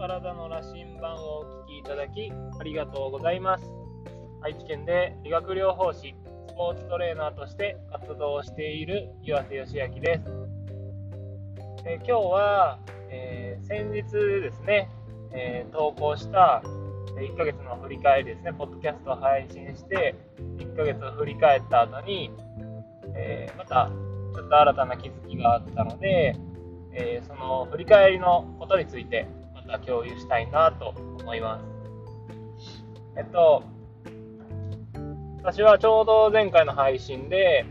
体の羅針盤をお聞きいただきありがとうございます。愛知県で理学療法士、スポーツトレーナーとして活動している岩瀬義明です。え今日は、えー、先日ですね、えー、投稿した1ヶ月の振り返りですね、ポッドキャストを配信して、1ヶ月を振り返った後に、えー、またちょっと新たな気づきがあったので、えー、その振り返りのことについてまた共有したいなと思います。えっと、私はちょうど前回の配信で、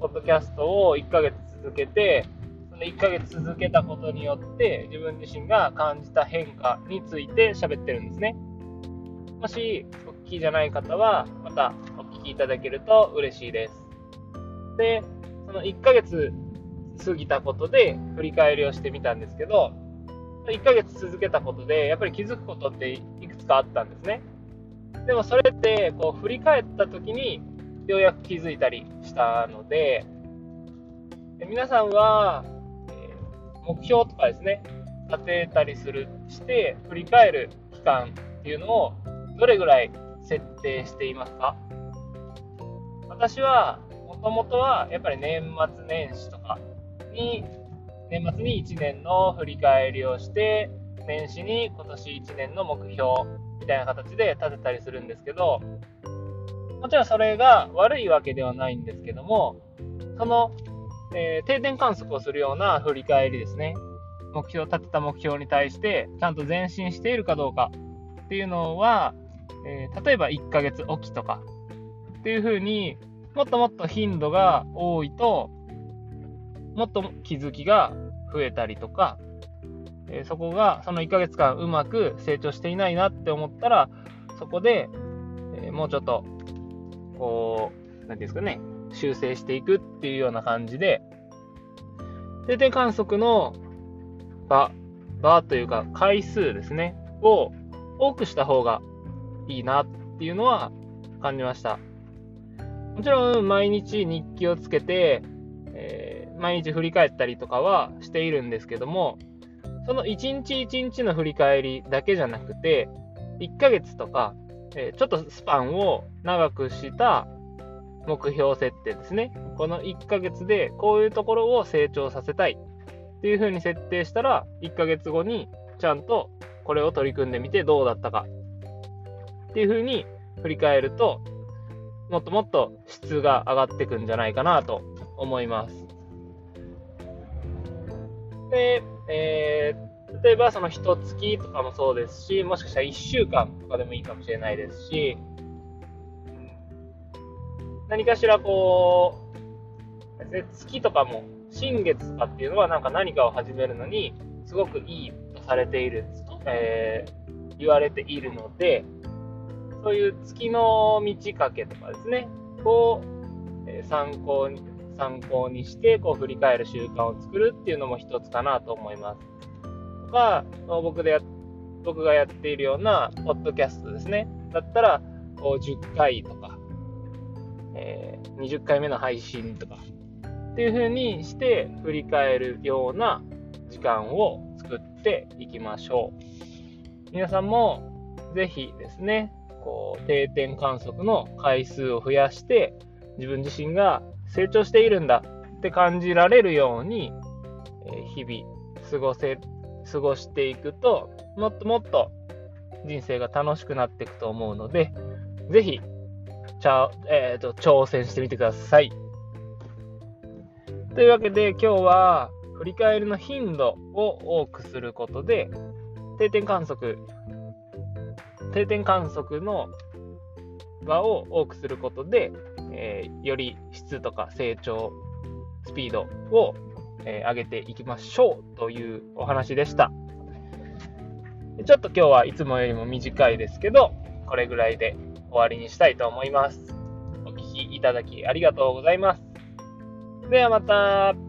ポッドキャストを1ヶ月続けて、その1ヶ月続けたことによって自分自身が感じた変化について喋ってるんですね。もしお聞きじゃない方は、またお聞きいただけると嬉しいです。で、その1ヶ月過ぎたことで振り返りをしてみたんですけど、1ヶ月続けたことで、やっぱり気づくことっていくつかあったんですね。でもそれってこう振り返った時にようやく気づいたりしたので、皆さんは、え目標とかですね、立てたりするして振り返る期間っていうのをどれぐらい設定していますか？私はもともとはやっぱり年末年始とかに、年末に1年の振り返りをして、年始に今年1年の目標みたいな形で立てたりするんですけど、もちろんそれが悪いわけではないんですけども、その、えー、定点観測をするような振り返りですね。目標、立てた目標に対して、ちゃんと前進しているかどうかっていうのは、えー、例えば1ヶ月おきとかっていうふうにもっともっと頻度が多いと、もっと気づきが増えたりとか、えそこがその1ヶ月間うまく成長していないなって思ったら、そこで、えもうちょっと、こう、なんていうんですかね、修正していくっていうような感じで、定点観測の場、場というか回数ですね、を多くした方がいいなっていうのは感じました。もちろん毎日日記をつけて、えー、毎日振り返ったりとかはしているんですけども、その一日一日の振り返りだけじゃなくて、1ヶ月とか、え、ちょっとスパンを長くした目標設定ですね。この1ヶ月でこういうところを成長させたいっていう風に設定したら、1ヶ月後にちゃんとこれを取り組んでみてどうだったかっていう風に振り返ると、もっともっと質が上がってくんじゃないかなと思います。で、えー、例えばその1月とかもそうですし、もしかしたら1週間とかでもいいかもしれないですし、何かしらこう、月とかも、新月とかっていうのはなんか何かを始めるのにすごくいいとされている、えー、言われているので、そういう月の満ち欠けとかですね、を、え参考に、参考にして、こう振り返る習慣を作るっていうのも一つかなと思います。とか、僕で、僕がやっているような、ポッドキャストですね。だったら、こう10回とか、えー、20回目の配信とか、っていう風にして振り返るような時間を作っていきましょう。皆さんもぜひですね、こう定点観測の回数を増やして自分自身が成長しているんだって感じられるように、え日々過ごせ過ごしていくともっともっと人生が楽しくなっていくと思うのでぜひちゃ、えーと、挑戦してみてください。というわけで今日は振り返りの頻度を多くすることで定点観測定点観測の場を多くすることで、えー、より質とか成長スピードを、えー、上げていきましょうというお話でした。ちょっと今日はいつもよりも短いですけど、これぐらいで終わりにしたいと思います。お聴きいただきありがとうございます。ではまた。